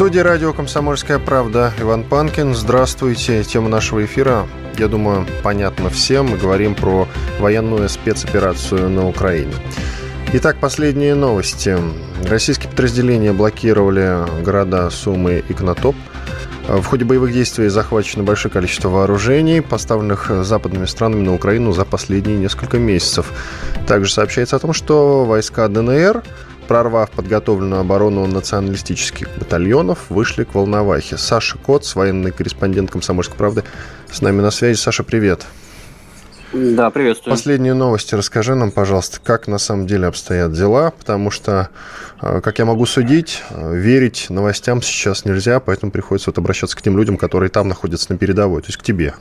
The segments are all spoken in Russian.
Студии радио «Комсомольская правда» Иван Панкин. Здравствуйте. Тема нашего эфира, я думаю, понятна всем. Мы говорим про военную спецоперацию на Украине. Итак, последние новости. Российские подразделения блокировали города Сумы и Кнотоп. В ходе боевых действий захвачено большое количество вооружений, поставленных западными странами на Украину за последние несколько месяцев. Также сообщается о том, что войска ДНР прорвав подготовленную оборону националистических батальонов, вышли к Волновахе. Саша Коц, военный корреспондент «Комсомольской правды», с нами на связи. Саша, привет. Да, приветствую. Последние новости расскажи нам, пожалуйста, как на самом деле обстоят дела, потому что, э, как я могу судить, э, верить новостям сейчас нельзя, поэтому приходится вот обращаться к тем людям, которые там находятся на передовой, то есть к тебе.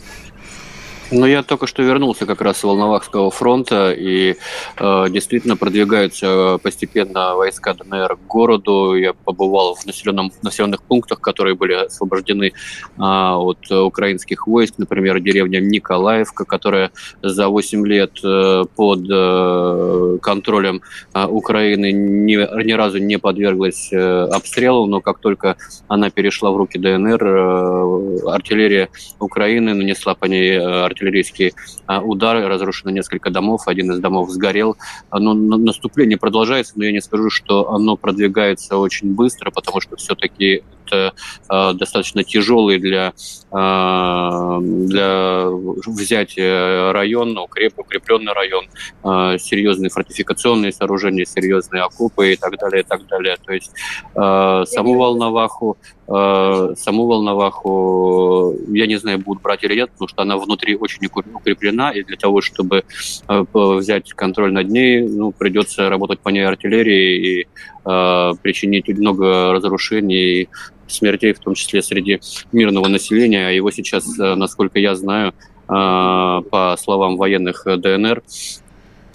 Ну, я только что вернулся как раз с Волновахского фронта, и э, действительно продвигаются постепенно войска ДНР к городу. Я побывал в населенном, населенных пунктах, которые были освобождены э, от украинских войск, например, деревня Николаевка, которая за 8 лет э, под э, контролем э, Украины ни, ни разу не подверглась э, обстрелу, но как только она перешла в руки ДНР, э, артиллерия Украины нанесла по ней артиллерию артиллерийские а, удары, разрушено несколько домов, один из домов сгорел. Но наступление продолжается, но я не скажу, что оно продвигается очень быстро, потому что все-таки это э, достаточно тяжелый для, для взятия район, укреп, укрепленный район, серьезные фортификационные сооружения, серьезные окопы и так далее, и так далее. То есть саму Волноваху саму Волноваху, я не знаю, будут брать или нет, потому что она внутри очень укреплена, и для того, чтобы взять контроль над ней, ну, придется работать по ней артиллерии и э, причинить много разрушений смертей, в том числе среди мирного населения. А его сейчас, э, насколько я знаю, э, по словам военных ДНР, Э,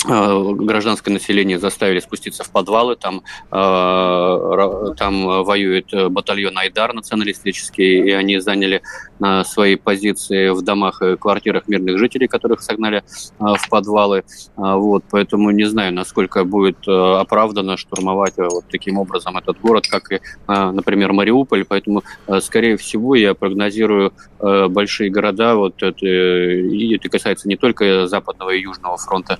гражданское население заставили спуститься в подвалы, там, э, там воюет батальон Айдар националистический, и они заняли э, свои позиции в домах и квартирах мирных жителей, которых согнали в подвалы. Вот, поэтому не знаю, насколько будет оправдано штурмовать вот таким образом этот город, как и, например, Мариуполь. Поэтому, скорее всего, я прогнозирую большие города, вот это, и это касается не только Западного и Южного фронта,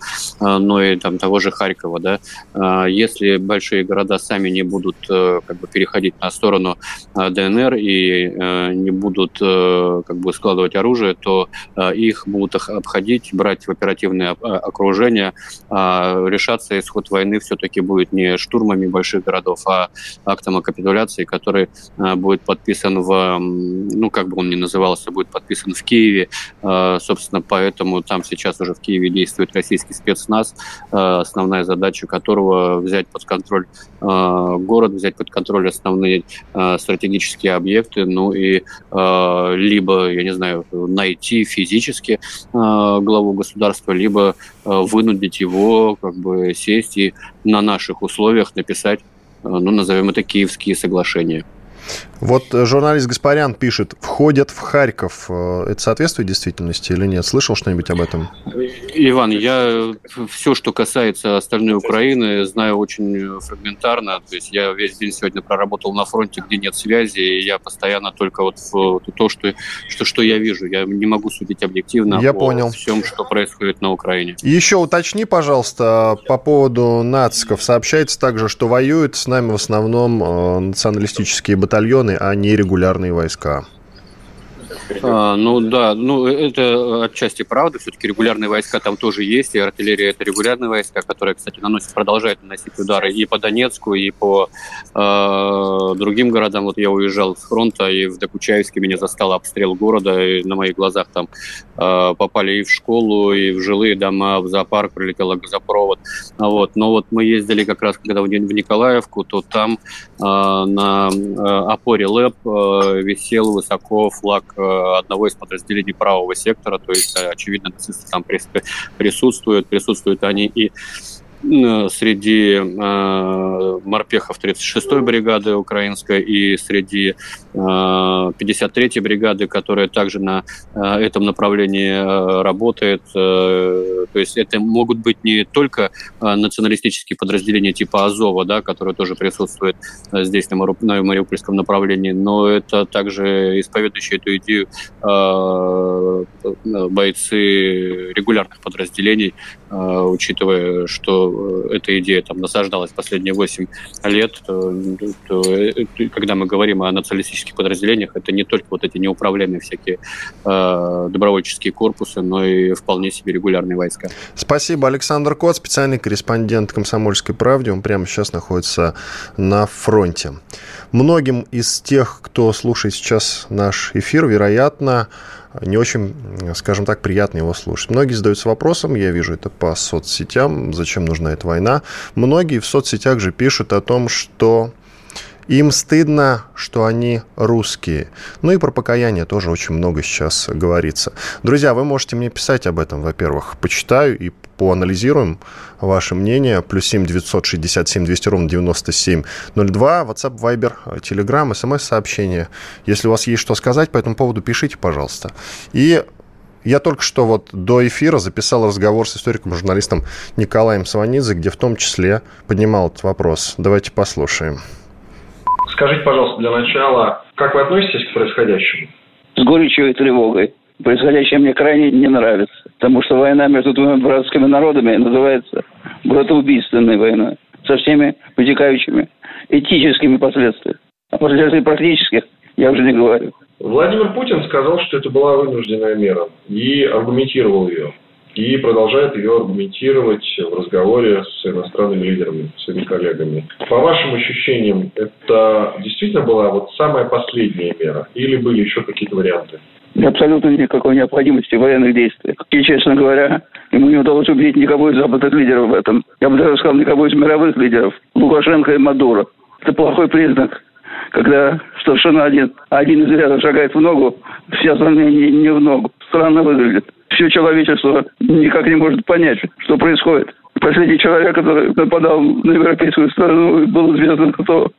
но и там того же Харькова, да, а, если большие города сами не будут э, как бы переходить на сторону а, ДНР и э, не будут э, как бы складывать оружие, то их будут обходить, брать в оперативное окружение, а решаться исход войны все-таки будет не штурмами больших городов, а актом о капитуляции, который будет подписан в, ну, как бы он ни назывался, будет подписан в Киеве. Собственно, поэтому там сейчас уже в Киеве действует российский спецназ, Э, основная задача которого взять под контроль э, город, взять под контроль основные э, стратегические объекты, ну и либо, я не знаю, найти физически главу государства, либо вынудить его как бы сесть и на наших условиях написать, ну, назовем это, киевские соглашения. Вот э, журналист Гаспарян пишет, входят в Харьков. Э, это соответствует действительности или нет? Слышал что-нибудь об этом? Иван, я все, что касается остальной Украины, знаю очень фрагментарно. То есть я весь день сегодня проработал на фронте, где нет связи, и я постоянно только вот то, что, что, что я вижу. Я не могу судить объективно я о понял. всем, что происходит на Украине. Еще уточни, пожалуйста, по поводу нациков. Сообщается также, что воюют с нами в основном э, националистические батальоны, а не регулярные войска. А, ну да, ну это отчасти правда. Все-таки регулярные войска там тоже есть, и артиллерия это регулярные войска, которые, кстати, наносят, продолжают наносить удары и по Донецку, и по э, другим городам. Вот я уезжал с фронта, и в Докучаевске меня застал обстрел города, и на моих глазах там э, попали и в школу, и в жилые дома, в зоопарк прилетел газопровод. Вот. Но вот мы ездили как раз, когда в Николаевку, то там э, на э, опоре ЛЭП э, висел высоко флаг одного из подразделений правого сектора, то есть, очевидно, нацисты там присутствуют, присутствуют они и Э, среди э, морпехов 36-й бригады украинской и среди э, 53-й бригады, которая также на э, этом направлении э, работает. Э, то есть это могут быть не только э, националистические подразделения типа Азова, да, которые тоже присутствуют э, здесь на, Мару, на Мариупольском направлении, но это также исповедующие эту идею э, бойцы регулярных подразделений, э, учитывая, что Э, эта идея там насаждалась последние 8 лет, то, то, когда мы говорим о националистических подразделениях, это не только вот эти неуправляемые всякие э, добровольческие корпусы, но и вполне себе регулярные войска. Спасибо, Александр Кот, специальный корреспондент «Комсомольской правды». Он прямо сейчас находится на фронте. Многим из тех, кто слушает сейчас наш эфир, вероятно, не очень, скажем так, приятно его слушать. Многие задаются вопросом, я вижу это по соцсетям, зачем нужна эта война. Многие в соцсетях же пишут о том, что им стыдно, что они русские. Ну и про покаяние тоже очень много сейчас говорится. Друзья, вы можете мне писать об этом, во-первых. Почитаю и поанализируем ваше мнение. Плюс 7 967 200 ровно 9702. WhatsApp, Viber, Telegram, смс-сообщение. Если у вас есть что сказать по этому поводу, пишите, пожалуйста. И я только что вот до эфира записал разговор с историком-журналистом Николаем Сванидзе, где в том числе поднимал этот вопрос. Давайте послушаем. Скажите, пожалуйста, для начала, как вы относитесь к происходящему? С горечью и тревогой. Происходящее мне крайне не нравится, потому что война между двумя братскими народами называется братоубийственной войной со всеми вытекающими этическими последствиями. А после практических я уже не говорю. Владимир Путин сказал, что это была вынужденная мера и аргументировал ее и продолжает ее аргументировать в разговоре с иностранными лидерами, своими коллегами. По вашим ощущениям, это действительно была вот самая последняя мера или были еще какие-то варианты? Абсолютно никакой необходимости военных действий. И, честно говоря, ему не удалось убедить никого из западных лидеров в этом. Я бы даже сказал, никого из мировых лидеров. Лукашенко и Мадуро. Это плохой признак когда старшина один, один из рядов шагает в ногу, все остальные не, не в ногу. Странно выглядит все человечество никак не может понять, что происходит. Последний человек, который нападал на европейскую страну, был известно кто.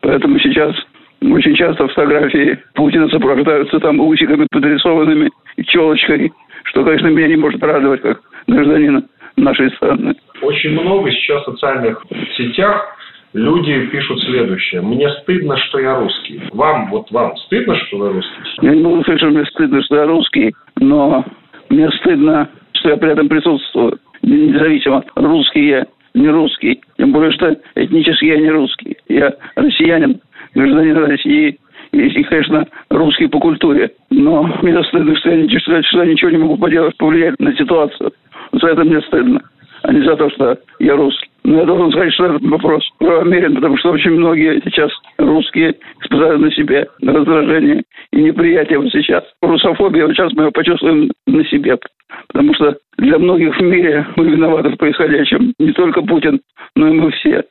Поэтому сейчас очень часто фотографии Путина сопровождаются там усиками подрисованными и челочкой, что, конечно, меня не может радовать как гражданина нашей страны. Очень много сейчас в социальных сетях люди пишут следующее. Мне стыдно, что я русский. Вам, вот вам стыдно, что вы русский? Я не могу сказать, что мне стыдно, что я русский, но мне стыдно, что я при этом присутствую, независимо, русский я, не русский. Тем более, что этнически я не русский. Я россиянин, гражданин России, и, конечно, русский по культуре. Но мне стыдно, что я, что, что я ничего не могу поделать, повлиять на ситуацию. За это мне стыдно, а не за то, что я русский. Но я должен сказать, что этот вопрос правомерен, потому что очень многие сейчас русские испытают на себе раздражение и неприятие вот сейчас. Русофобия, вот сейчас мы ее почувствуем на себе. Потому что для многих в мире мы виноваты в происходящем. Не только Путин, но и мы все.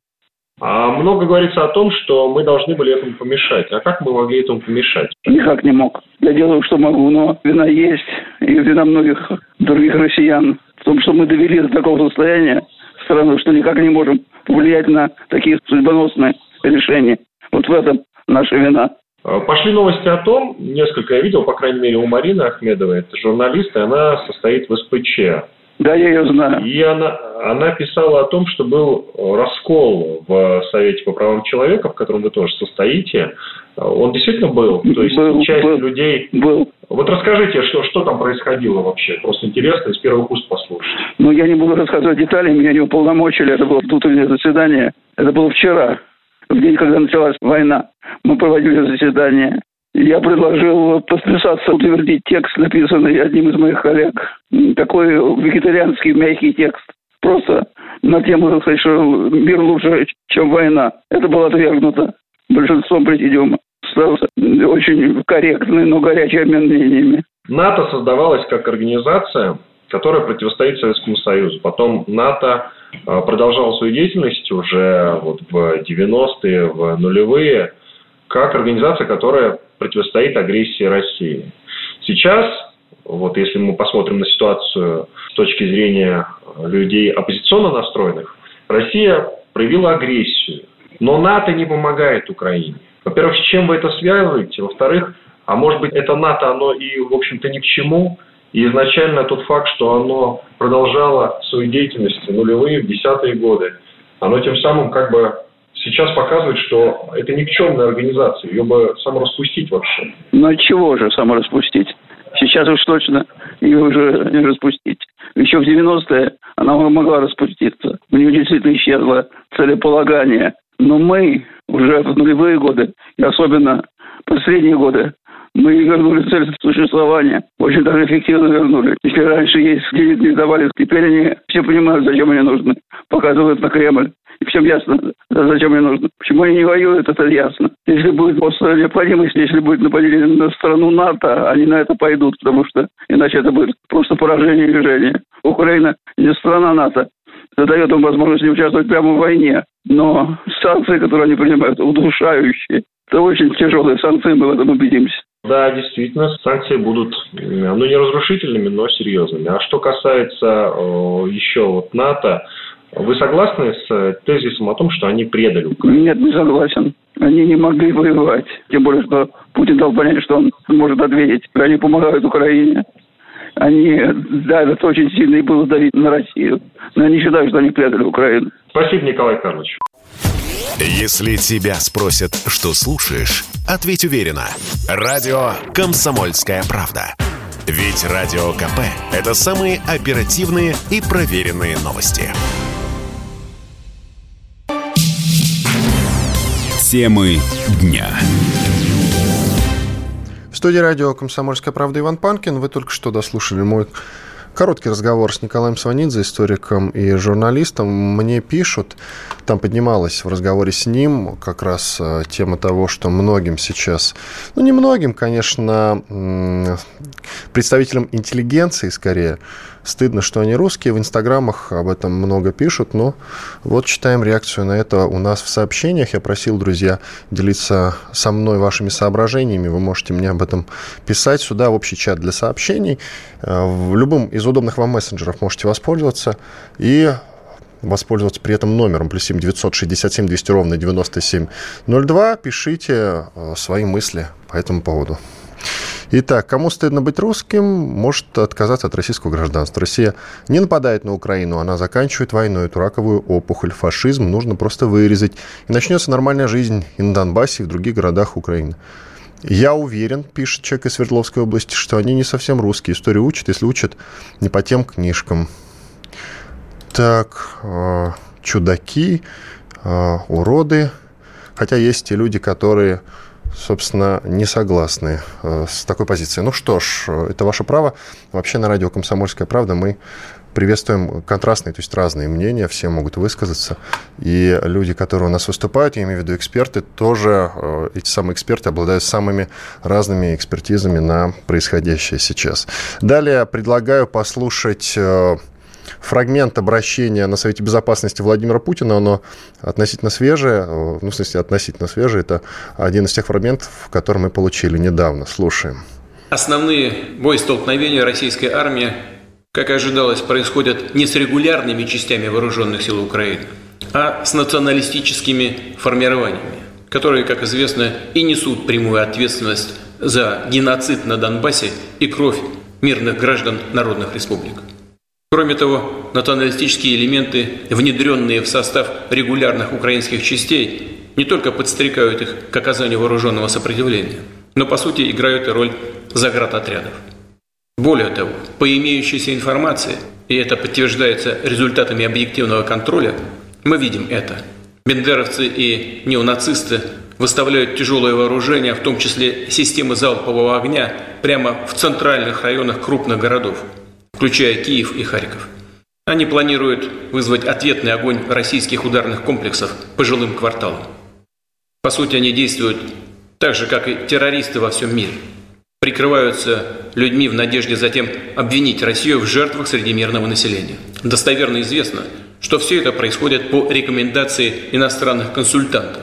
А много говорится о том, что мы должны были этому помешать. А как мы могли этому помешать? Никак не мог. Я делаю, что могу, но вина есть, и вина многих других россиян в том, что мы довели до такого состояния, страну, что никак не можем повлиять на такие судьбоносные решения. Вот в этом наша вина. А, пошли новости о том, несколько я видел, по крайней мере, у Марины Ахмедовой, это журналист, и она состоит в СПЧ. Да, я ее знаю. И она, она писала о том, что был раскол в Совете по правам человека, в котором вы тоже состоите. Он действительно был? То есть был, часть был, людей... Был. Вот расскажите, что, что там происходило вообще? Просто интересно из первых уст послушать. Ну, я не буду рассказывать детали, меня не уполномочили. Это было утреннее заседание. Это было вчера, в день, когда началась война. Мы проводили заседание. Я предложил подписаться, утвердить текст, написанный одним из моих коллег. Такой вегетарианский мягкий текст. Просто на тему, сказать, что мир лучше, чем война. Это было отвергнуто большинством президиума. Остался очень корректный, но горячий обмен мнениями. НАТО создавалась как организация, которая противостоит Советскому Союзу. Потом НАТО а, продолжало свою деятельность уже вот в 90-е, в нулевые, как организация, которая противостоит агрессии России. Сейчас, вот если мы посмотрим на ситуацию с точки зрения людей оппозиционно настроенных, Россия проявила агрессию. Но НАТО не помогает Украине. Во-первых, с чем вы это связываете? Во-вторых, а может быть, это НАТО, оно и, в общем-то, ни к чему. И изначально тот факт, что оно продолжало свою деятельность в нулевые, в десятые годы, оно тем самым как бы сейчас показывает, что это никчемная организация, ее бы самораспустить вообще. Ну чего же самораспустить? Сейчас уж точно ее уже не распустить. Еще в 90-е она могла распуститься. У нее действительно исчезло целеполагание. Но мы уже в нулевые годы, и особенно последние годы, мы вернули цель существования. Очень даже эффективно вернули. Если раньше есть денег не давали, теперь они все понимают, зачем они нужны. Показывают на Кремль. И всем ясно, зачем они нужны. Почему они не воюют, это ясно. Если будет просто необходимость, если будет нападение на страну НАТО, они на это пойдут, потому что иначе это будет просто поражение движения. Украина не страна НАТО. Это дает им возможность не участвовать прямо в войне. Но санкции, которые они принимают, удушающие. Это очень тяжелые санкции, мы в этом убедимся. Да, действительно, санкции будут, ну, не разрушительными, но серьезными. А что касается еще вот НАТО, вы согласны с тезисом о том, что они предали Украину? Нет, не согласен. Они не могли воевать. Тем более, что Путин дал понять, что он может ответить. Они помогают Украине. Они давят очень сильно и будут давить на Россию. Но я не считаю, что они предали Украину. Спасибо, Николай Карлович. Если тебя спросят, что слушаешь, ответь уверенно. Радио «Комсомольская правда». Ведь Радио КП – это самые оперативные и проверенные новости. Темы дня. В студии радио «Комсомольская правда» Иван Панкин. Вы только что дослушали мой Короткий разговор с Николаем Сванидзе, историком и журналистом. Мне пишут, там поднималась в разговоре с ним как раз э, тема того, что многим сейчас, ну не многим, конечно, представителям интеллигенции скорее, Стыдно, что они русские. В инстаграмах об этом много пишут, но вот читаем реакцию на это у нас в сообщениях. Я просил, друзья, делиться со мной вашими соображениями. Вы можете мне об этом писать сюда, в общий чат для сообщений. Э, в любом из удобных вам мессенджеров можете воспользоваться. И воспользоваться при этом номером плюс 7 967 200 ровно 9702. Пишите э, свои мысли по этому поводу. Итак, кому стыдно быть русским, может отказаться от российского гражданства. Россия не нападает на Украину, она заканчивает войну, эту раковую опухоль, фашизм нужно просто вырезать. И начнется нормальная жизнь и на Донбассе, и в других городах Украины. Я уверен, пишет человек из Свердловской области, что они не совсем русские. Историю учат, если учат не по тем книжкам. Так, э, чудаки, э, уроды. Хотя есть и люди, которые собственно, не согласны э, с такой позицией. Ну что ж, э, это ваше право. Вообще на радио «Комсомольская правда» мы приветствуем контрастные, то есть разные мнения, все могут высказаться. И люди, которые у нас выступают, я имею в виду эксперты, тоже, э, эти самые эксперты обладают самыми разными экспертизами на происходящее сейчас. Далее предлагаю послушать фрагмент обращения на Совете Безопасности Владимира Путина, оно относительно свежее, ну, в смысле, относительно свежее, это один из тех фрагментов, который мы получили недавно. Слушаем. Основные боестолкновения российской армии, как ожидалось, происходят не с регулярными частями вооруженных сил Украины, а с националистическими формированиями, которые, как известно, и несут прямую ответственность за геноцид на Донбассе и кровь мирных граждан народных республик. Кроме того, националистические элементы, внедренные в состав регулярных украинских частей, не только подстрекают их к оказанию вооруженного сопротивления, но по сути играют и роль заградотрядов. Более того, по имеющейся информации, и это подтверждается результатами объективного контроля, мы видим это. Бендеровцы и неонацисты выставляют тяжелое вооружение, в том числе системы залпового огня, прямо в центральных районах крупных городов – включая Киев и Харьков. Они планируют вызвать ответный огонь российских ударных комплексов по жилым кварталам. По сути, они действуют так же, как и террористы во всем мире. Прикрываются людьми в надежде затем обвинить Россию в жертвах среди мирного населения. Достоверно известно, что все это происходит по рекомендации иностранных консультантов,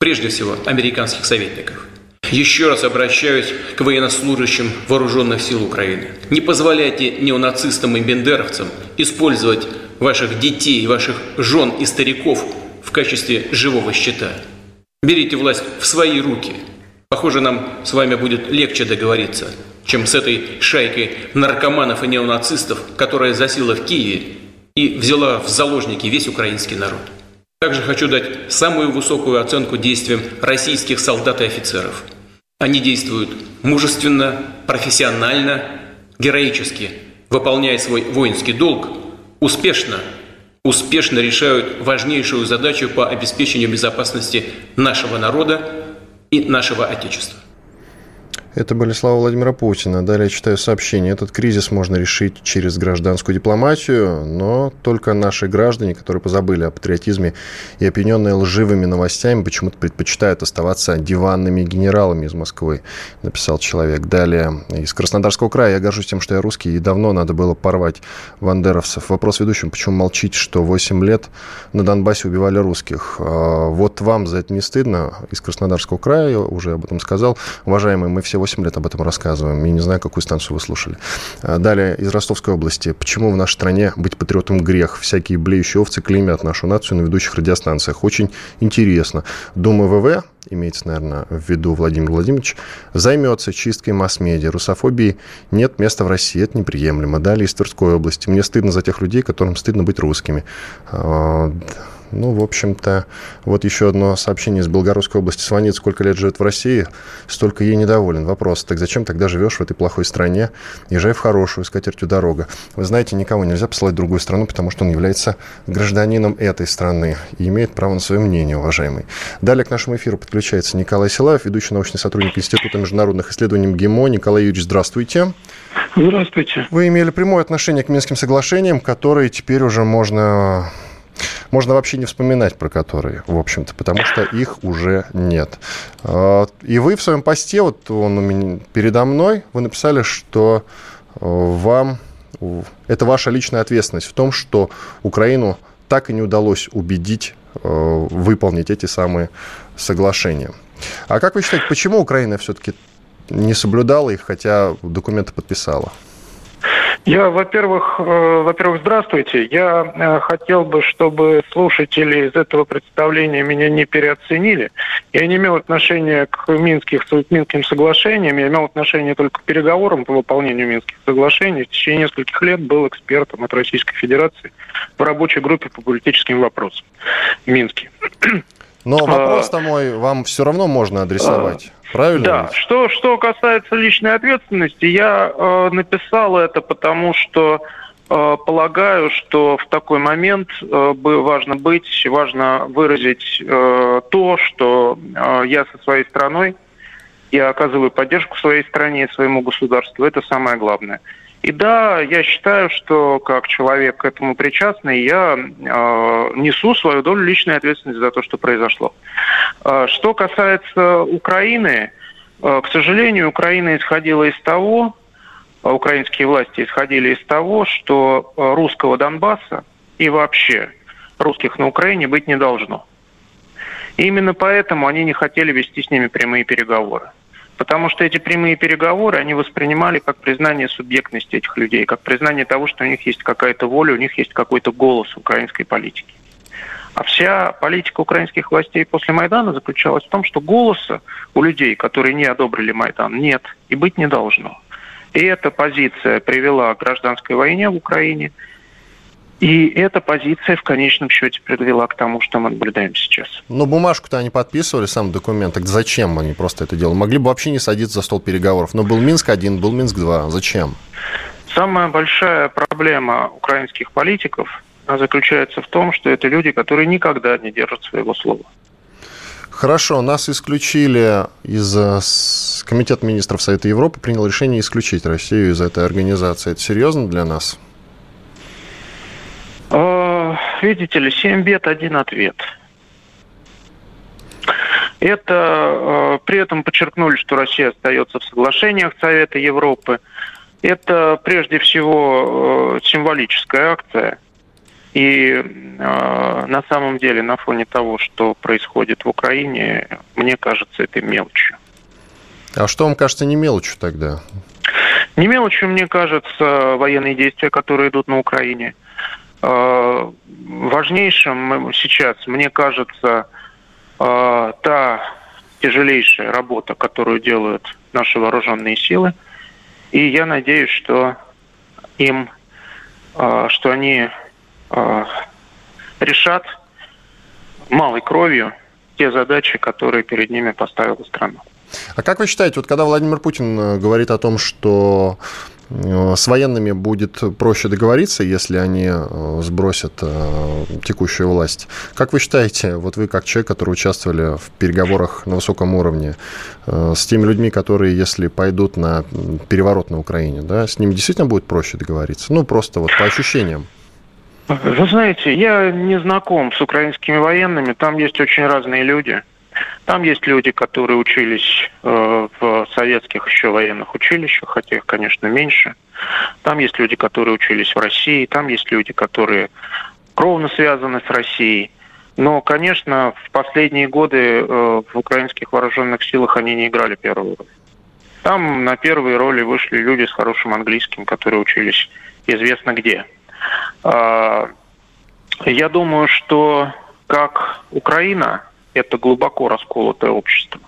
прежде всего американских советников. Еще раз обращаюсь к военнослужащим вооруженных сил Украины. Не позволяйте неонацистам и бендеровцам использовать ваших детей, ваших жен и стариков в качестве живого щита. Берите власть в свои руки. Похоже, нам с вами будет легче договориться, чем с этой шайкой наркоманов и неонацистов, которая засела в Киеве и взяла в заложники весь украинский народ. Также хочу дать самую высокую оценку действиям российских солдат и офицеров. Они действуют мужественно, профессионально, героически, выполняя свой воинский долг, успешно, успешно решают важнейшую задачу по обеспечению безопасности нашего народа и нашего Отечества. Это были слова Владимира Путина. Далее читаю сообщение. Этот кризис можно решить через гражданскую дипломатию, но только наши граждане, которые позабыли о патриотизме и опьяненные лживыми новостями, почему-то предпочитают оставаться диванными генералами из Москвы, написал человек. Далее из Краснодарского края. Я горжусь тем, что я русский, и давно надо было порвать вандеровцев. Вопрос ведущим, почему молчите, что 8 лет на Донбассе убивали русских? А, вот вам за это не стыдно? Из Краснодарского края, уже об этом сказал. Уважаемые, мы все 8 лет об этом рассказываем. Я не знаю, какую станцию вы слушали. А, далее, из Ростовской области. Почему в нашей стране быть патриотом грех? Всякие блеющие овцы клеймят нашу нацию на ведущих радиостанциях. Очень интересно. Думаю, ВВ, имеется, наверное, в виду Владимир Владимирович, займется чисткой масс-медиа. Русофобии нет места в России. Это неприемлемо. Далее, из Тверской области. Мне стыдно за тех людей, которым стыдно быть русскими. Ну, в общем-то, вот еще одно сообщение из Белгородской области. Звонит, сколько лет живет в России, столько ей недоволен. Вопрос, так зачем тогда живешь в этой плохой стране? Езжай в хорошую, с катертью дорога. Вы знаете, никого нельзя посылать в другую страну, потому что он является гражданином этой страны и имеет право на свое мнение, уважаемый. Далее к нашему эфиру подключается Николай Силаев, ведущий научный сотрудник Института международных исследований МГИМО. Николай Юрьевич, здравствуйте. Здравствуйте. Вы имели прямое отношение к Минским соглашениям, которые теперь уже можно можно вообще не вспоминать про которые, в общем-то, потому что их уже нет. А, и вы в своем посте, вот он у меня передо мной, вы написали, что э, вам это ваша личная ответственность в том, что Украину так и не удалось убедить э, выполнить эти самые соглашения. А как вы считаете, почему Украина все-таки не соблюдала их, хотя документы подписала? Я, во-первых, э, во-первых, здравствуйте. Я э, хотел бы, чтобы слушатели из этого представления меня не переоценили. Я не имел отношения к Минских, к Минским соглашениям, я имел отношение только к переговорам по выполнению Минских соглашений. В течение нескольких лет был экспертом от Российской Федерации в рабочей группе по политическим вопросам в Минске. Но вопрос-то мой вам все равно можно адресовать. Правильно? Да. Что, что касается личной ответственности, я э, написал это, потому что э, полагаю, что в такой момент э, важно быть, важно выразить э, то, что э, я со своей страной, я оказываю поддержку своей стране, своему государству. Это самое главное. И да, я считаю, что как человек к этому причастный, я э, несу свою долю личной ответственности за то, что произошло. Э, что касается Украины, э, к сожалению, Украина исходила из того, украинские власти исходили из того, что русского Донбасса и вообще русских на Украине быть не должно. И именно поэтому они не хотели вести с ними прямые переговоры. Потому что эти прямые переговоры они воспринимали как признание субъектности этих людей, как признание того, что у них есть какая-то воля, у них есть какой-то голос украинской политики. А вся политика украинских властей после Майдана заключалась в том, что голоса у людей, которые не одобрили Майдан, нет и быть не должно. И эта позиция привела к гражданской войне в Украине – и эта позиция в конечном счете привела к тому, что мы наблюдаем сейчас. Но бумажку-то они подписывали, сам документ. Так зачем они просто это делали? Могли бы вообще не садиться за стол переговоров. Но был Минск-1, был Минск-2. Зачем? Самая большая проблема украинских политиков заключается в том, что это люди, которые никогда не держат своего слова. Хорошо, нас исключили из э, Комитета министров Совета Европы, принял решение исключить Россию из этой организации. Это серьезно для нас? А, видите ли, семь бед, один ответ. Это при этом подчеркнули, что Россия остается в соглашениях Совета Европы. Это прежде всего символическая акция. И э, на самом деле, на фоне того, что происходит в Украине, мне кажется, это мелочью. А что вам кажется не мелочью тогда? Не мелочью, мне кажется, военные действия, которые идут на Украине. Э, важнейшим сейчас, мне кажется, э, та тяжелейшая работа, которую делают наши вооруженные силы. И я надеюсь, что им, э, что они решат малой кровью те задачи, которые перед ними поставила страна. А как вы считаете, вот когда Владимир Путин говорит о том, что с военными будет проще договориться, если они э, сбросят текущую власть. Как вы считаете, вот вы как человек, который участвовали в переговорах на высоком уровне с теми людьми, которые, если пойдут на переворот на Украине, да, с ними действительно будет проще договориться? Ну, просто вот по ощущениям. Вы знаете, я не знаком с украинскими военными, там есть очень разные люди – там есть люди, которые учились э, в советских еще военных училищах, хотя их, конечно, меньше. Там есть люди, которые учились в России, там есть люди, которые кровно связаны с Россией. Но, конечно, в последние годы э, в украинских вооруженных силах они не играли первую роль. Там на первые роли вышли люди с хорошим английским, которые учились известно где. Э, я думаю, что как Украина это глубоко расколотое общество.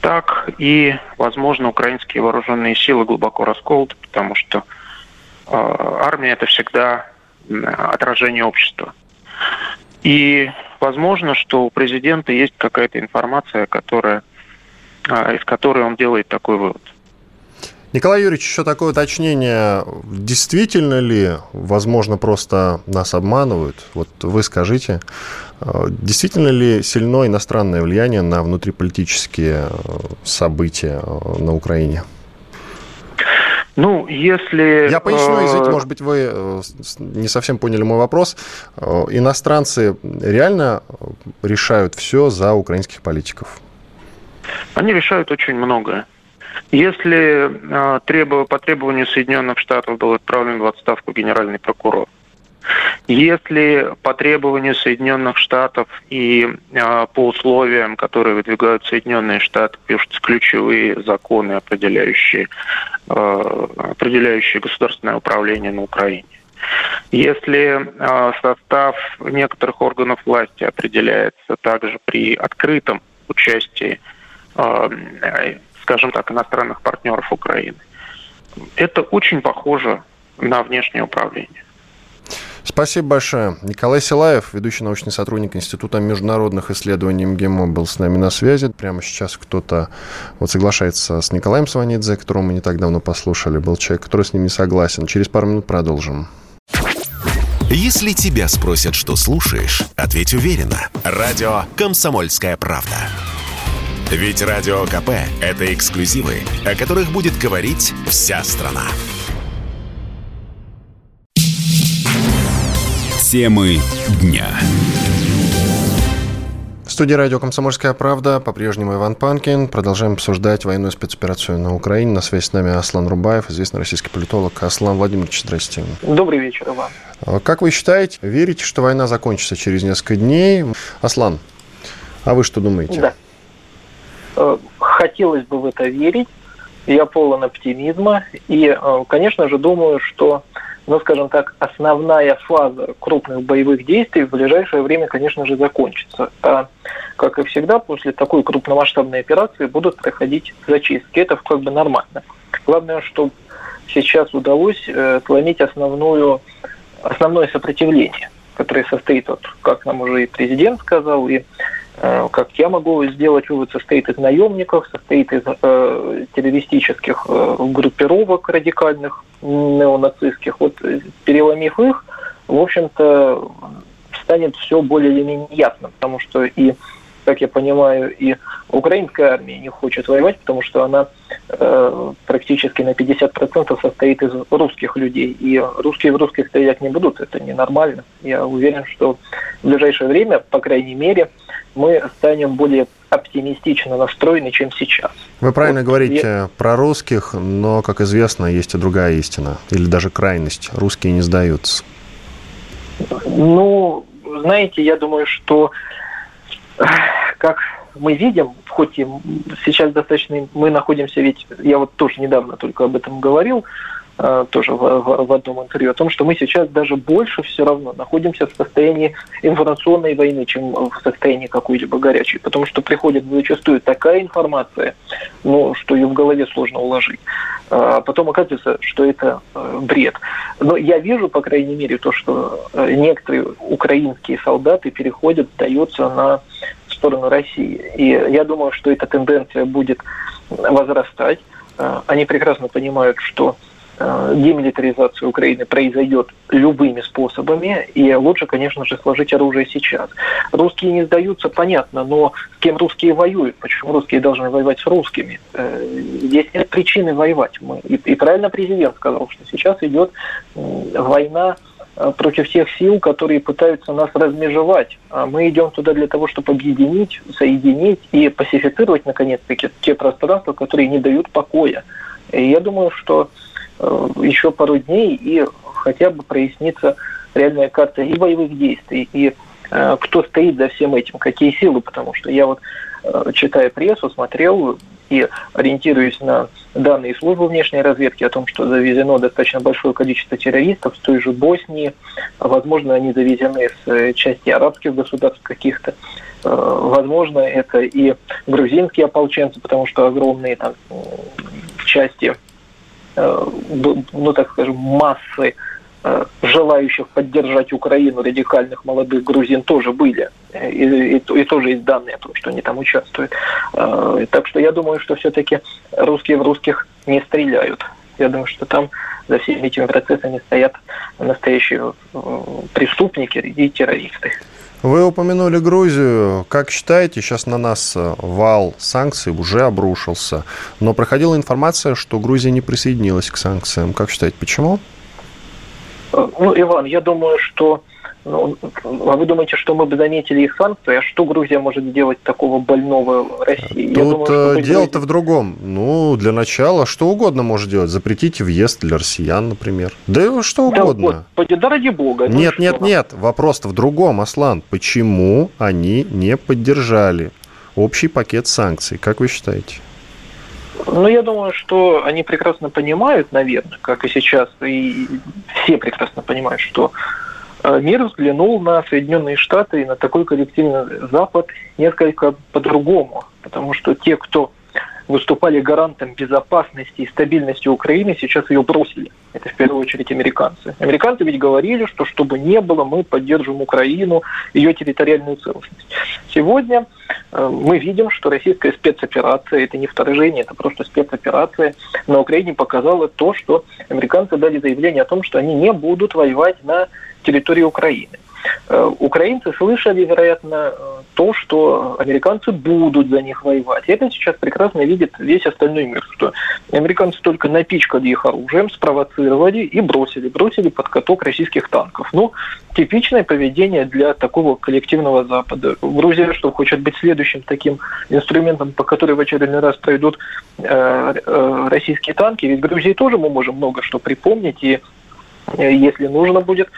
Так и, возможно, украинские вооруженные силы глубоко расколоты, потому что э, армия это всегда отражение общества. И возможно, что у президента есть какая-то информация, которая, э, из которой он делает такой вывод. Николай Юрьевич, еще такое уточнение. Действительно ли, возможно, просто нас обманывают? Вот вы скажите, э, действительно ли сильно иностранное влияние на внутриполитические э, события э, на Украине? Ну, если... Я поясню, извините, может быть, вы не совсем поняли мой вопрос. Иностранцы реально решают все за украинских политиков? Они решают очень многое. Если требу, по требованию Соединенных Штатов был отправлен в отставку генеральный прокурор, если по требованию Соединенных Штатов и э, по условиям, которые выдвигают Соединенные Штаты, пишутся ключевые законы, определяющие, э, определяющие государственное управление на Украине, если э, состав некоторых органов власти определяется также при открытом участии скажем так, иностранных партнеров Украины. Это очень похоже на внешнее управление. Спасибо большое. Николай Силаев, ведущий научный сотрудник Института международных исследований МГИМО, был с нами на связи. Прямо сейчас кто-то вот соглашается с Николаем Сванидзе, которого мы не так давно послушали. Был человек, который с ним не согласен. Через пару минут продолжим. Если тебя спросят, что слушаешь, ответь уверенно. Радио «Комсомольская правда». Ведь Радио КП – это эксклюзивы, о которых будет говорить вся страна. Темы дня. В студии радио «Комсомольская правда» по-прежнему Иван Панкин. Продолжаем обсуждать военную спецоперацию на Украине. На связи с нами Аслан Рубаев, известный российский политолог. Аслан Владимирович, здрасте. Добрый вечер, Иван. А как вы считаете, верите, что война закончится через несколько дней? Аслан, а вы что думаете? Да. Э, хотелось бы в это верить. Я полон оптимизма. И, э, конечно же, думаю, что, ну, скажем так, основная фаза крупных боевых действий в ближайшее время, конечно же, закончится. А, как и всегда, после такой крупномасштабной операции будут проходить зачистки. Это как бы нормально. Главное, чтобы сейчас удалось э, сломить основную, основное сопротивление, которое состоит, вот, как нам уже и президент сказал, и Э, как я могу сделать вывод, состоит из наемников, состоит из э, террористических э, группировок радикальных, неонацистских. Вот э, переломив их, в общем-то, станет все более или менее ясно, потому что и, как я понимаю, и украинская армия не хочет воевать, потому что она э, практически на 50% состоит из русских людей. И русские в русских стрелять не будут, это ненормально. Я уверен, что в ближайшее время, по крайней мере, мы станем более оптимистично настроены, чем сейчас. Вы правильно вот говорите я... про русских, но, как известно, есть и другая истина, или даже крайность. Русские не сдаются. Ну, знаете, я думаю, что как мы видим, хоть и сейчас достаточно, мы находимся, ведь я вот тоже недавно только об этом говорил, тоже в, в, одном интервью, о том, что мы сейчас даже больше все равно находимся в состоянии информационной войны, чем в состоянии какой-либо горячей, потому что приходит зачастую такая информация, ну, что ее в голове сложно уложить. А потом оказывается, что это э, бред. Но я вижу, по крайней мере, то, что э, некоторые украинские солдаты переходят, даются на сторону России. И я думаю, что эта тенденция будет возрастать. Они прекрасно понимают, что Э, демилитаризация Украины произойдет любыми способами, и лучше, конечно же, сложить оружие сейчас. Русские не сдаются, понятно, но с кем русские воюют? Почему русские должны воевать с русскими? Э, здесь нет причины воевать. Мы, и, и правильно президент сказал, что сейчас идет война э, против тех сил, которые пытаются нас размежевать. А мы идем туда для того, чтобы объединить, соединить и пасифицировать, наконец-таки, те пространства, которые не дают покоя. И я думаю, что Э, еще пару дней, и хотя бы прояснится реальная карта и боевых действий, и э, кто стоит за всем этим, какие силы, потому что я вот, э, читая прессу, смотрел и ориентируясь на данные службы внешней разведки о том, что завезено достаточно большое количество террористов с той же Боснии, возможно, они завезены с части арабских государств каких-то, возможно, это и грузинские ополченцы, потому что огромные там части Э, ну так скажем, массы э, желающих поддержать Украину радикальных молодых грузин тоже были. И, и, и тоже есть данные о том, что они там участвуют. Э, так что я думаю, что все-таки русские в русских не стреляют. Я думаю, что там за всеми этими процессами стоят настоящие преступники и террористы. Вы упомянули Грузию. Как считаете, сейчас на нас э, вал санкций уже обрушился, но проходила информация, что Грузия не присоединилась к санкциям. Как считаете, почему? Э, ну, Иван, я думаю, что ну, а вы думаете, что мы бы заметили их санкции? А что Грузия может сделать такого больного России? Тут думаю, э, дело-то в другом. Ну, для начала, что угодно может делать. Запретите въезд для россиян, например. Да что угодно. Да, вот, да ради бога. Нет, ну, нет, нет. Вопрос-то в другом, Аслан. Почему они не поддержали общий пакет санкций? Как вы считаете? Ну, я думаю, что они прекрасно понимают, наверное, как и сейчас, и все прекрасно понимают, что мир взглянул на Соединенные Штаты и на такой коллективный Запад несколько по-другому, потому что те, кто выступали гарантом безопасности и стабильности Украины, сейчас ее бросили. Это в первую очередь американцы. Американцы ведь говорили, что чтобы не было, мы поддержим Украину, ее территориальную целостность. Сегодня э, мы видим, что российская спецоперация, это не вторжение, это просто спецоперация, на Украине показала то, что американцы дали заявление о том, что они не будут воевать на территории Украины. Э, украинцы слышали, вероятно, э, то, что американцы будут за них воевать. И это сейчас прекрасно видит весь остальной мир, что американцы только напичкали их оружием, спровоцировали и бросили, бросили под каток российских танков. Ну, типичное поведение для такого коллективного Запада. Грузия, что хочет быть следующим таким инструментом, по которой в очередной раз пройдут э, э, российские танки. Ведь Грузии тоже мы можем много что припомнить, и э, если нужно будет,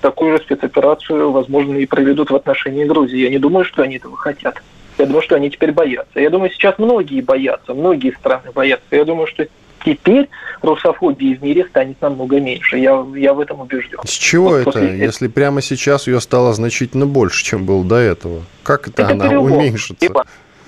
такую же спецоперацию, возможно, и проведут в отношении Грузии. Я не думаю, что они этого хотят. Я думаю, что они теперь боятся. Я думаю, сейчас многие боятся, многие страны боятся. Я думаю, что теперь русофобии в мире станет намного меньше. Я, я в этом убежден. С чего вот это, если прямо сейчас ее стало значительно больше, чем было до этого? Как это, это она перелом. уменьшится? Иван,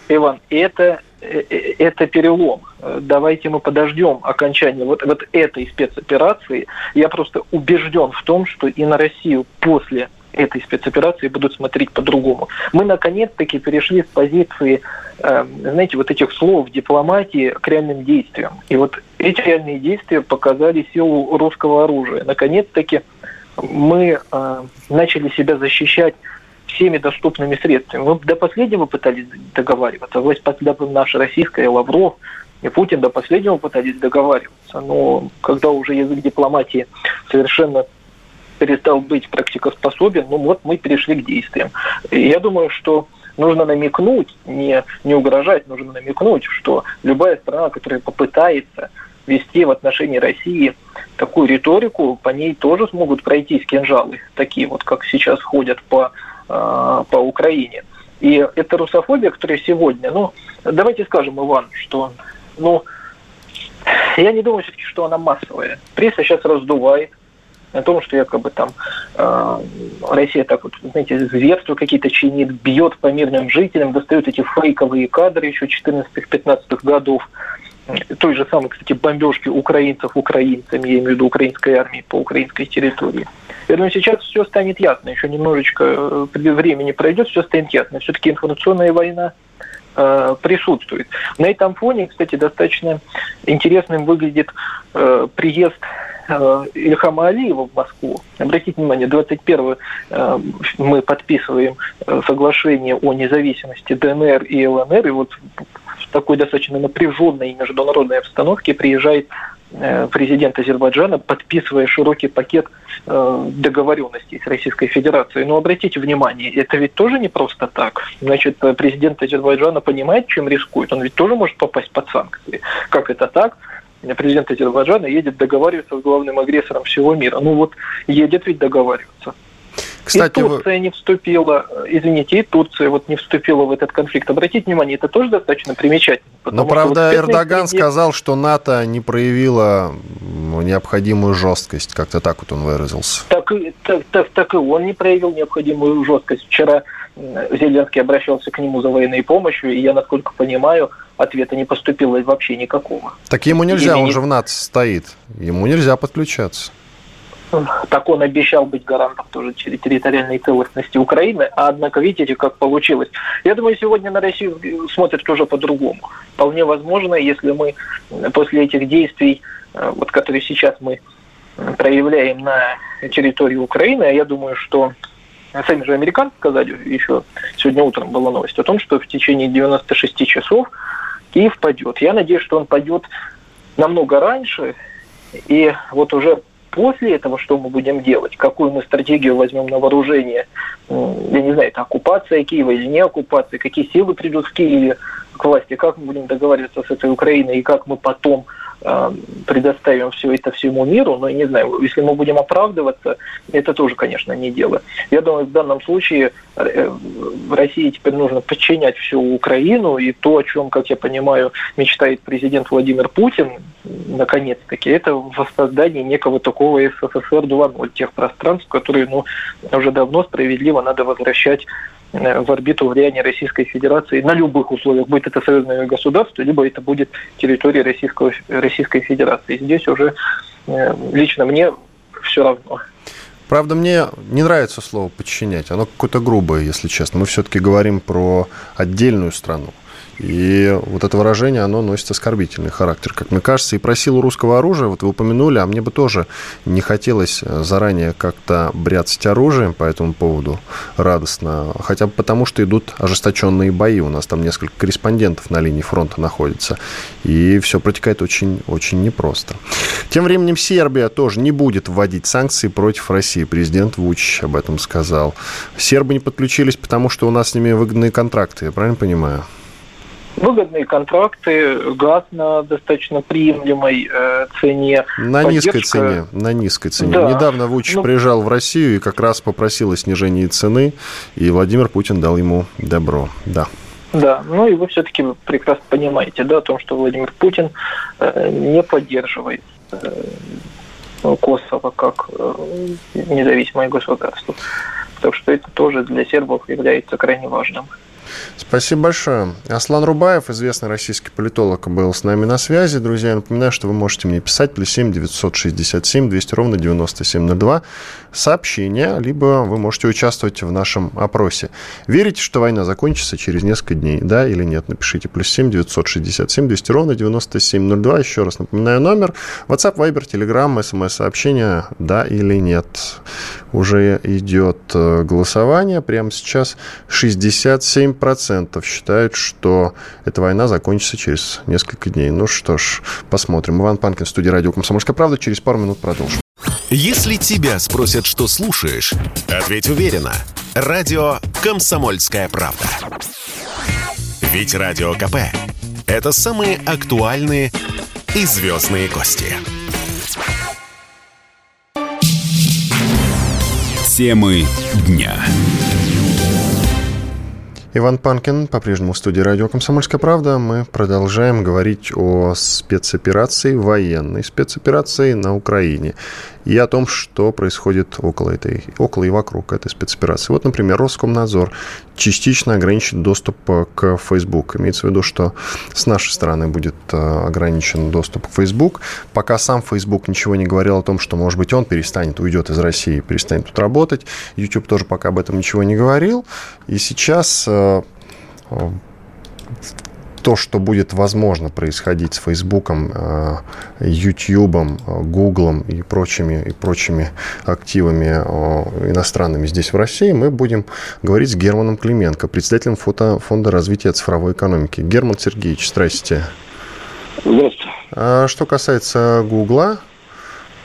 Иван, это это перелом. Давайте мы подождем окончания вот, вот этой спецоперации. Я просто убежден в том, что и на Россию после этой спецоперации будут смотреть по-другому. Мы наконец-таки перешли с позиции, э, знаете, вот этих слов дипломатии к реальным действиям. И вот эти реальные действия показали силу русского оружия. Наконец-таки мы э, начали себя защищать всеми доступными средствами. Мы до последнего пытались договариваться. Власть наша российская, Лавров и Путин до последнего пытались договариваться. Но когда уже язык дипломатии совершенно перестал быть практикоспособен, ну вот мы перешли к действиям. И я думаю, что нужно намекнуть, не, не угрожать, нужно намекнуть, что любая страна, которая попытается вести в отношении России такую риторику, по ней тоже смогут пройтись кинжалы, такие вот, как сейчас ходят по по Украине. И эта русофобия, которая сегодня, ну, давайте скажем, Иван, что, ну, я не думаю все-таки, что она массовая. Пресса сейчас раздувает о том, что якобы там э, Россия так вот, знаете, зверства какие-то чинит, бьет по мирным жителям, достает эти фейковые кадры еще 14-15 годов той же самой, кстати, бомбежки украинцев украинцами, я имею в виду украинской армии по украинской территории. Я думаю, сейчас все станет ясно, еще немножечко э, времени пройдет, все станет ясно. Все-таки информационная война э, присутствует. На этом фоне, кстати, достаточно интересным выглядит э, приезд э, Ильхама Алиева в Москву. Обратите внимание, 21 э, мы подписываем соглашение о независимости ДНР и ЛНР, и вот в такой достаточно напряженной международной обстановке приезжает э, президент Азербайджана, подписывая широкий пакет э, договоренностей с Российской Федерацией. Но обратите внимание, это ведь тоже не просто так. Значит, президент Азербайджана понимает, чем рискует. Он ведь тоже может попасть под санкции. Как это так? Президент Азербайджана едет договариваться с главным агрессором всего мира. Ну вот едет ведь договариваться. Кстати, и Турция вы... не вступила, извините, и Турция вот не вступила в этот конфликт. Обратите внимание, это тоже достаточно примечательно. Но, правда, вот Эрдоган среди... сказал, что НАТО не проявило необходимую жесткость. Как-то так вот он выразился. Так, так, так, так и он не проявил необходимую жесткость. Вчера Зеленский обращался к нему за военной помощью, и я, насколько понимаю, ответа не поступило вообще никакого. Так ему нельзя, Или он не... же в НАТО стоит. Ему нельзя подключаться так он обещал быть гарантом тоже территориальной целостности Украины, а однако видите, как получилось. Я думаю, сегодня на Россию смотрят тоже по-другому. Вполне возможно, если мы после этих действий, э, вот, которые сейчас мы проявляем на территории Украины, а я думаю, что сами же американцы сказали, еще сегодня утром была новость о том, что в течение 96 часов Киев падет. Я надеюсь, что он падет намного раньше, и вот уже После этого что мы будем делать? Какую мы стратегию возьмем на вооружение? Я не знаю, это оккупация Киева или не оккупация? Какие силы придут в Киеве к власти? Как мы будем договариваться с этой Украиной? И как мы потом предоставим все это всему миру, но не знаю, если мы будем оправдываться, это тоже, конечно, не дело. Я думаю, в данном случае э, в России теперь нужно подчинять всю Украину, и то, о чем, как я понимаю, мечтает президент Владимир Путин, наконец-таки, это воссоздание некого такого СССР 2.0, тех пространств, которые ну, уже давно справедливо надо возвращать в орбиту влияния Российской Федерации на любых условиях, будет это союзное государство, либо это будет территория Российского, Российской Федерации. Здесь уже э, лично мне все равно. Правда, мне не нравится слово «подчинять». Оно какое-то грубое, если честно. Мы все-таки говорим про отдельную страну. И вот это выражение, оно носит оскорбительный характер, как мне кажется. И про силу русского оружия, вот вы упомянули, а мне бы тоже не хотелось э, заранее как-то бряцать оружием по этому поводу радостно. Хотя бы потому, что идут ожесточенные бои. У нас там несколько корреспондентов на линии фронта находится. И все протекает очень-очень непросто. Тем временем Сербия тоже не будет вводить санкции против России. Президент Вучич об этом сказал. Сербы не подключились, потому что у нас с ними выгодные контракты, я правильно понимаю? Выгодные контракты, газ на достаточно приемлемой э, цене. На поддержка... низкой цене, на низкой цене. Да. Недавно Вучич ну... приезжал в Россию и как раз попросил о снижении цены, и Владимир Путин дал ему добро. Да. Да, ну и вы все-таки прекрасно понимаете, да, о том, что Владимир Путин э, не поддерживает э, Косово как э, независимое государство. Так что это тоже для сербов является крайне важным. Спасибо большое. Аслан Рубаев, известный российский политолог, был с нами на связи. Друзья, я напоминаю, что вы можете мне писать плюс 7 967 200 ровно 9702 сообщения, либо вы можете участвовать в нашем опросе. Верите, что война закончится через несколько дней, да или нет? Напишите плюс 7 967 200 ровно 9702. Еще раз напоминаю номер. WhatsApp, Viber, Telegram, смс-сообщение, да или нет. Уже идет э, голосование. Прямо сейчас 67% считают, что эта война закончится через несколько дней. Ну что ж, посмотрим. Иван Панкин, студия радио «Комсомольская правда». Через пару минут продолжим. Если тебя спросят, что слушаешь, ответь уверенно. Радио «Комсомольская правда». Ведь Радио КП – это самые актуальные и звездные гости. Темы дня. Иван Панкин, по-прежнему в студии радио «Комсомольская правда». Мы продолжаем говорить о спецоперации, военной спецоперации на Украине и о том, что происходит около, этой, около и вокруг этой спецоперации. Вот, например, Роскомнадзор частично ограничит доступ к Facebook. Имеется в виду, что с нашей стороны будет э, ограничен доступ к Facebook. Пока сам Facebook ничего не говорил о том, что, может быть, он перестанет, уйдет из России, перестанет тут работать. YouTube тоже пока об этом ничего не говорил. И сейчас э, то, что будет возможно происходить с Фейсбуком, э, Ютьюбом, Гуглом и прочими, и прочими активами э, иностранными здесь в России, мы будем говорить с Германом Клименко, председателем Фонда развития цифровой экономики. Герман Сергеевич, здрасте. Здравствуйте. А что касается Гугла,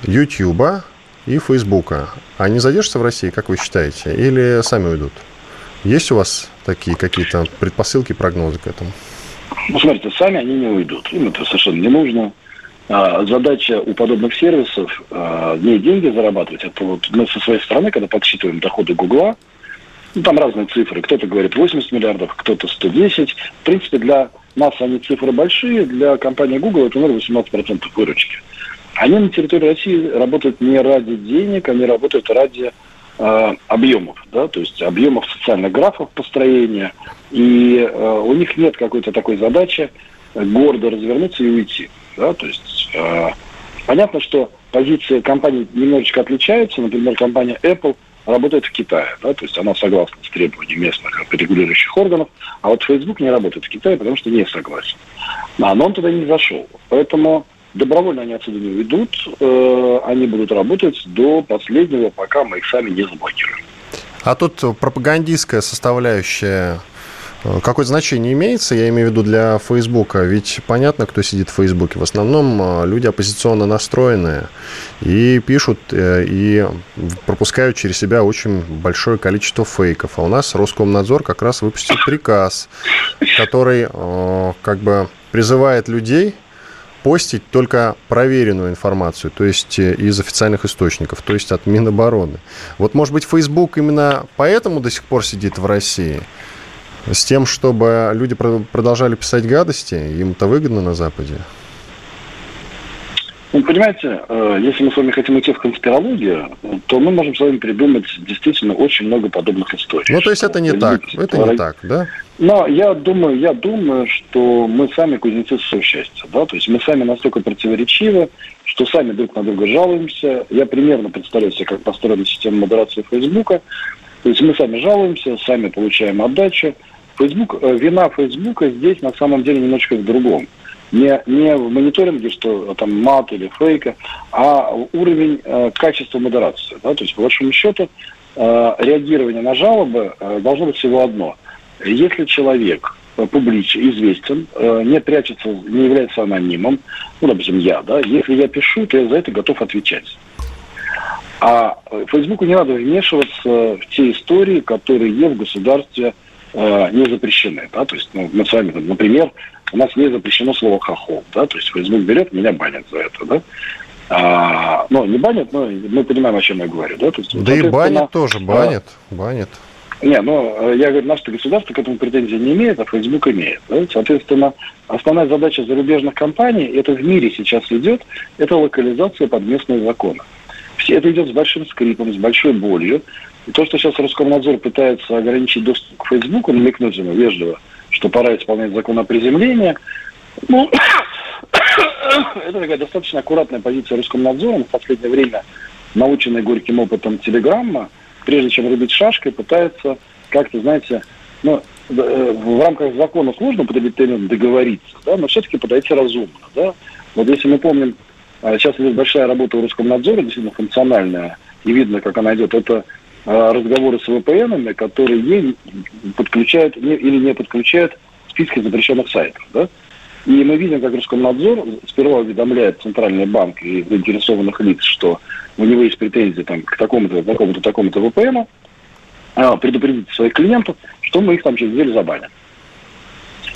Ютьюба и Фейсбука, они задержатся в России, как вы считаете, или сами уйдут? Есть у вас такие какие-то предпосылки, прогнозы к этому? Ну, смотрите, сами они не уйдут. Им это совершенно не нужно. А, задача у подобных сервисов а, не деньги зарабатывать. Это вот мы со своей стороны, когда подсчитываем доходы Гугла, ну, там разные цифры. Кто-то говорит 80 миллиардов, кто-то 110. В принципе, для нас они цифры большие, для компании Google это, наверное, 18% выручки. Они на территории России работают не ради денег, они работают ради объемов, да, то есть объемов социальных графов построения, и э, у них нет какой-то такой задачи гордо развернуться и уйти, да, то есть э, понятно, что позиции компаний немножечко отличаются, например, компания Apple работает в Китае, да, то есть она согласна с требованиями местных регулирующих органов, а вот Facebook не работает в Китае, потому что не согласен. А, он туда не зашел. Поэтому Добровольно они отсюда не уйдут, э, они будут работать до последнего, пока мы их сами не заблокируем. А тут пропагандистская составляющая э, Какое значение имеется, я имею в виду для Фейсбука? Ведь понятно, кто сидит в Фейсбуке. В основном э, люди оппозиционно настроенные и пишут, и пропускают через себя очень большое количество фейков. А у нас Роскомнадзор как раз выпустил приказ, который как бы призывает людей постить только проверенную информацию, то есть э, из официальных источников, то есть от Минобороны. Вот, может быть, Facebook именно поэтому до сих пор сидит в России? С тем, чтобы люди продолжали писать гадости, им это выгодно на Западе? Ну, понимаете, э, если мы с вами хотим идти в конспирологию, то мы можем с вами придумать действительно очень много подобных историй. Ну, то есть это не так, это не так, да? Но я думаю, я думаю, что мы сами кузнецы своего счастья, да, то есть мы сами настолько противоречивы, что сами друг на друга жалуемся. Я примерно представляю себе, как построена система модерации Фейсбука. То есть мы сами жалуемся, сами получаем отдачу. Facebook, э, вина Фейсбука здесь на самом деле немножко в другом не, не в мониторинге, что там мат или фейка, а уровень э, качества модерации. Да? То есть, по большому счету, э, реагирование на жалобы э, должно быть всего одно. Если человек э, публичен, известен, э, не прячется, не является анонимом, ну, допустим, я, да, если я пишу, то я за это готов отвечать. А Фейсбуку не надо вмешиваться в те истории, которые в государстве э, не запрещены. Да? То есть ну, мы с вами, например, у нас не запрещено слово хохол, да, то есть Facebook берет, меня банят за это, да. А, ну, не банят, но мы понимаем, о чем я говорю, да. То есть, да и банят тоже, банят, а, банят. Не, ну, я говорю, наше государство к этому претензий не имеет, а Facebook имеет. Да? Соответственно, основная задача зарубежных компаний, это в мире сейчас идет, это локализация под местные законы. Все это идет с большим скрипом, с большой болью. И то, что сейчас Роскомнадзор пытается ограничить доступ к Фейсбуку, намекнуть ему вежливо, что пора исполнять закон о приземлении. Ну, это такая достаточно аккуратная позиция Роскомнадзора. В последнее время, наученный горьким опытом телеграмма, прежде чем рубить шашкой, пытается как-то, знаете, ну, э, в рамках закона сложно употребить термин договориться, да, но все-таки подойти разумно. Да? Вот если мы помним, а, сейчас идет большая работа у Роскомнадзора, действительно функциональная, и видно, как она идет, это разговоры с VPN, которые подключают или не подключают списки запрещенных сайтов. Да? И мы видим, как Роскомнадзор сперва уведомляет Центральный банк и заинтересованных лиц, что у него есть претензии там, к такому-то, такому-то, такому-то VPN, а, предупредить своих клиентов, что мы их там через неделю забаним.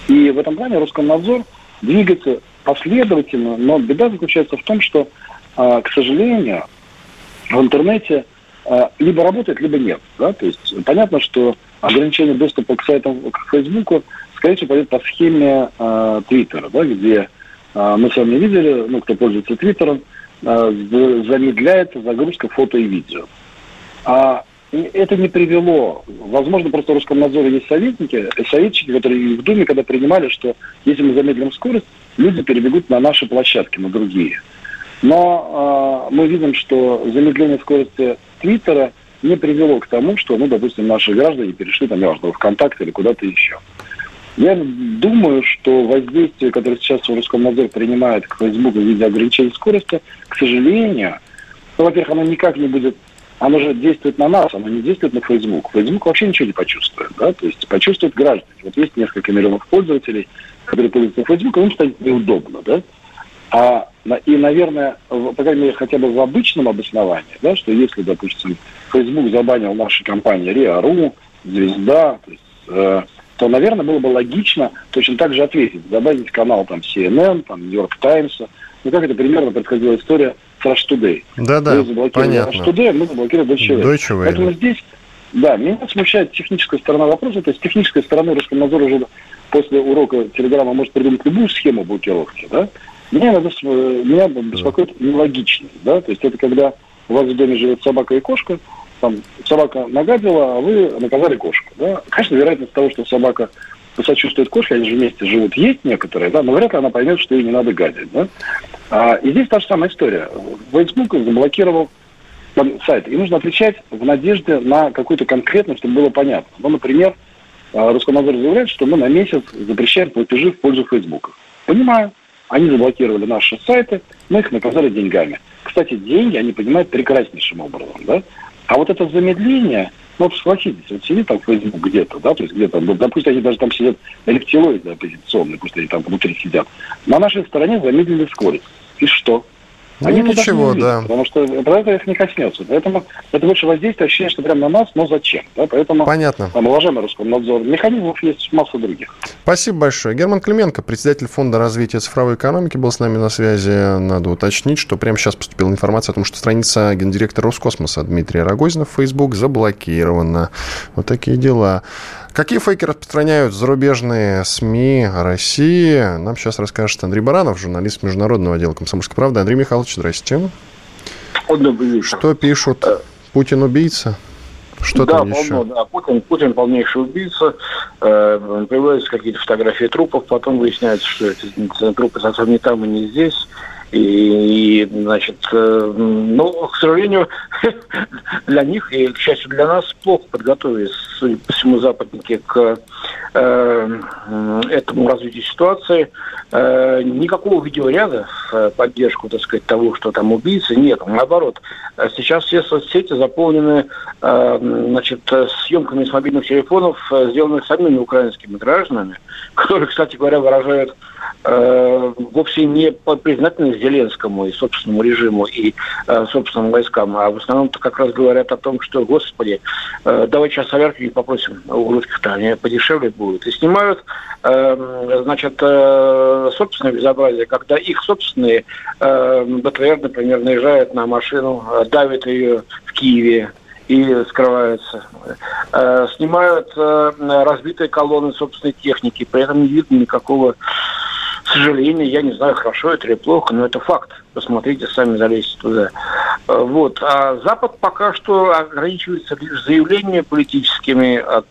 И в этом плане Роскомнадзор двигается последовательно, но беда заключается в том, что, а, к сожалению, в интернете либо работает, либо нет. Да? То есть понятно, что ограничение доступа к сайтам, к Фейсбуку, скорее всего, пойдет по схеме э, Твиттера, да, где э, мы с вами видели, ну, кто пользуется Твиттером, э, замедляется загрузка фото и видео. А это не привело. Возможно, просто в Роскомнадзоре есть советники, советчики, которые в Думе, когда принимали, что если мы замедлим скорость, люди перебегут на наши площадки, на другие. Но э, мы видим, что замедление скорости Твиттера не привело к тому, что, ну, допустим, наши граждане перешли, там, неважно, ВКонтакте или куда-то еще. Я думаю, что воздействие, которое сейчас Роскомнадзор принимает к Фейсбуку в виде ограничения скорости, к сожалению, ну, во-первых, оно никак не будет оно же действует на нас, оно не действует на Facebook. Facebook вообще ничего не почувствует, да, то есть почувствуют граждане. Вот есть несколько миллионов пользователей, которые пользуются Facebook, им станет неудобно, да. А, и, наверное, по крайней мере, хотя бы в обычном обосновании, да, что если, допустим, Facebook забанил наши компании РИА.ру, Звезда, то, есть, э, то, наверное, было бы логично точно так же ответить, забанить канал там CNN, там Нью-Йорк Таймса. Ну, как это примерно происходила история с Rush Today. Да-да, понятно. Rush Today, мы заблокировали Deutsche Welle. Deutsche Welle. Поэтому здесь, да, меня смущает техническая сторона вопроса, то есть техническая сторона Роскомнадзора уже после урока Телеграма может придумать любую схему блокировки, да, меня, надо, меня беспокоит нелогичность, да, то есть это когда у вас в доме живет собака и кошка, там собака нагадила, а вы наказали кошку, да. Конечно, вероятность того, что собака посочувствует кошке, они же вместе живут, есть некоторые, да, но вряд ли она поймет, что ей не надо гадить, да. А, и здесь та же самая история. Facebook заблокировал сайт. И нужно отвечать в надежде на какую-то конкретную, чтобы было понятно. Ну, например, а, Роскомнадзор заявляет, что мы на месяц запрещаем платежи в пользу Facebook. Понимаю. Они заблокировали наши сайты, мы их наказали деньгами. Кстати, деньги они понимают прекраснейшим образом. Да? А вот это замедление, ну, вот согласитесь, вот сидит там Facebook где-то, да, то есть где-то, ну, допустим, они даже там сидят рептилоиды оппозиционные, пусть они там внутри сидят. На нашей стороне замедлили скорость. И что? Ну, Они ничего, не да. Потому что это их не коснется. Поэтому это больше воздействие, ощущение, что прямо на нас, но зачем? Да? Поэтому, Понятно. Там, уважаемый Роскомнадзор, механизмов есть масса других. Спасибо большое. Герман Клименко, председатель Фонда развития цифровой экономики, был с нами на связи. Надо уточнить, что прямо сейчас поступила информация о том, что страница гендиректора Роскосмоса Дмитрия Рогозина в Facebook заблокирована. Вот такие дела. Какие фейки распространяют зарубежные СМИ России? Нам сейчас расскажет Андрей Баранов, журналист Международного отдела «Комсомольской правды». Андрей Михайлович, здрасте. Добрый вечер. Что пишут? Э, Путин убийца? Что да, там еще? да, Путин, Путин полнейший убийца. Э, появляются какие-то фотографии трупов, потом выясняется, что эти трупы совсем не там и не здесь. И, значит, э, ну, к сожалению, для них и, к счастью, для нас плохо подготовились, судя по всему, западники к э, этому развитию ситуации. Э, никакого видеоряда в поддержку, так сказать, того, что там убийцы, нет. Наоборот, сейчас все соцсети заполнены э, значит, съемками с мобильных телефонов, сделанных самими украинскими гражданами, которые, кстати говоря, выражают э, вовсе не признательность Зеленскому и собственному режиму и э, собственным войскам, а в основном-то как раз говорят о том, что, господи, э, давай сейчас солярки попросим у русских-то, они подешевле будут. И снимают, э, значит, э, собственное безобразие, когда их собственные э, БТР, например, наезжают на машину, э, давят ее в Киеве, и скрываются. Э, снимают э, разбитые колонны собственной техники, при этом не видно никакого к сожалению, я не знаю, хорошо это или плохо, но это факт. Посмотрите, сами залезьте туда. Э, вот. А Запад пока что ограничивается лишь заявлениями политическими от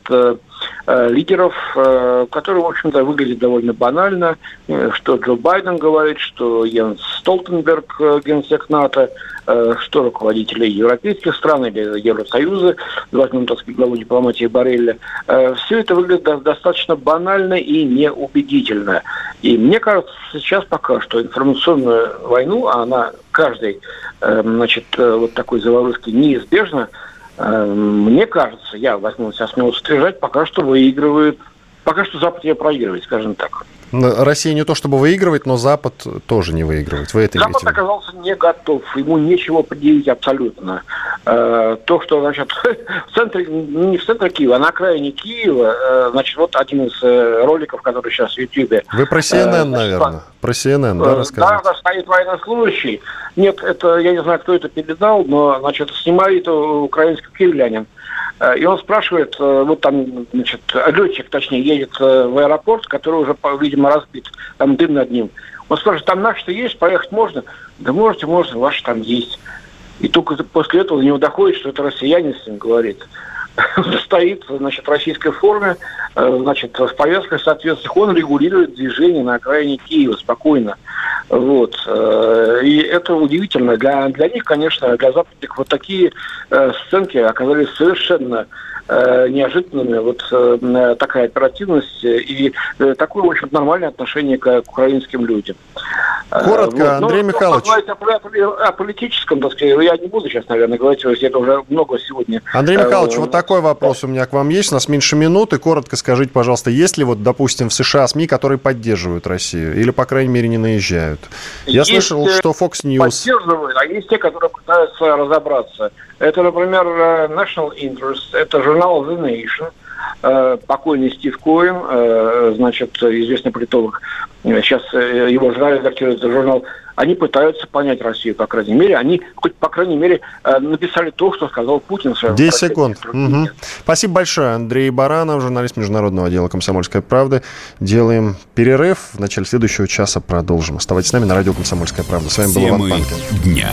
э, лидеров, э, которые, в общем-то, выглядят довольно банально, э, что Джо Байден говорит, что Йенс Столтенберг, э, генсек НАТО, что руководители европейских стран или Евросоюза, возьмем, так сказать, главу дипломатии Барреля, все это выглядит достаточно банально и неубедительно. И мне кажется, сейчас пока что информационную войну, а она каждой, значит, вот такой заварушки неизбежна, мне кажется, я возьму себя смело стрижать, пока что выигрывает, пока что Запад ее проигрывает, скажем так. Россия не то чтобы выигрывает, но Запад тоже не выигрывает. Вы это Запад оказался не готов, ему нечего предъявить абсолютно. Э, то, что, значит, в центре, не в центре Киева, а на окраине Киева, э, значит, вот один из э, роликов, который сейчас в Ютьюбе. Вы про CNN, наверное? Про CNN, да, рассказываете? Да, стоит военнослужащий. Нет, это, я не знаю, кто это передал, но, значит, снимает украинский киевлянин. И он спрашивает, вот там, значит, летчик, точнее, едет в аэропорт, который уже, видимо, разбит, там дым над ним. Он спрашивает, там наши-то есть, поехать можно? Да можете, можно, ваши там есть. И только после этого до него доходит, что это россиянин с ним говорит. Стоит, значит, в российской форме, э, значит, в повестках соответствующих, он регулирует движение на окраине Киева спокойно. Вот. Э, и это удивительно. Для, для них, конечно, для западных вот такие э, сценки оказались совершенно неожиданными вот э, такая оперативность и э, такое, в общем, нормальное отношение к, к украинским людям. Коротко, вот. Андрей Но, Михайлович. О, о, о политическом, так сказать, я не буду сейчас, наверное, говорить, это уже много сегодня. Андрей Михайлович, э, вот такой вопрос у меня к вам есть, у нас меньше минуты. Коротко скажите, пожалуйста, есть ли вот, допустим, в США СМИ, которые поддерживают Россию или, по крайней мере, не наезжают? Я есть, слышал, что Fox News... Поддерживают, а есть те, которые пытаются разобраться – это, например, э, National Interest, это журнал The Nation, э, покойный Стив Коэн, э, значит, известный политолог, сейчас его жена редактирует журнал, они пытаются понять Россию, по крайней мере. Они, хоть, по крайней мере, написали то, что сказал Путин. 10 секунд. Угу. Спасибо большое. Андрей Баранов, журналист Международного отдела «Комсомольской правды». Делаем перерыв. В начале следующего часа продолжим. Оставайтесь с нами на радио «Комсомольская правда». С вами был Иван Панкин. дня.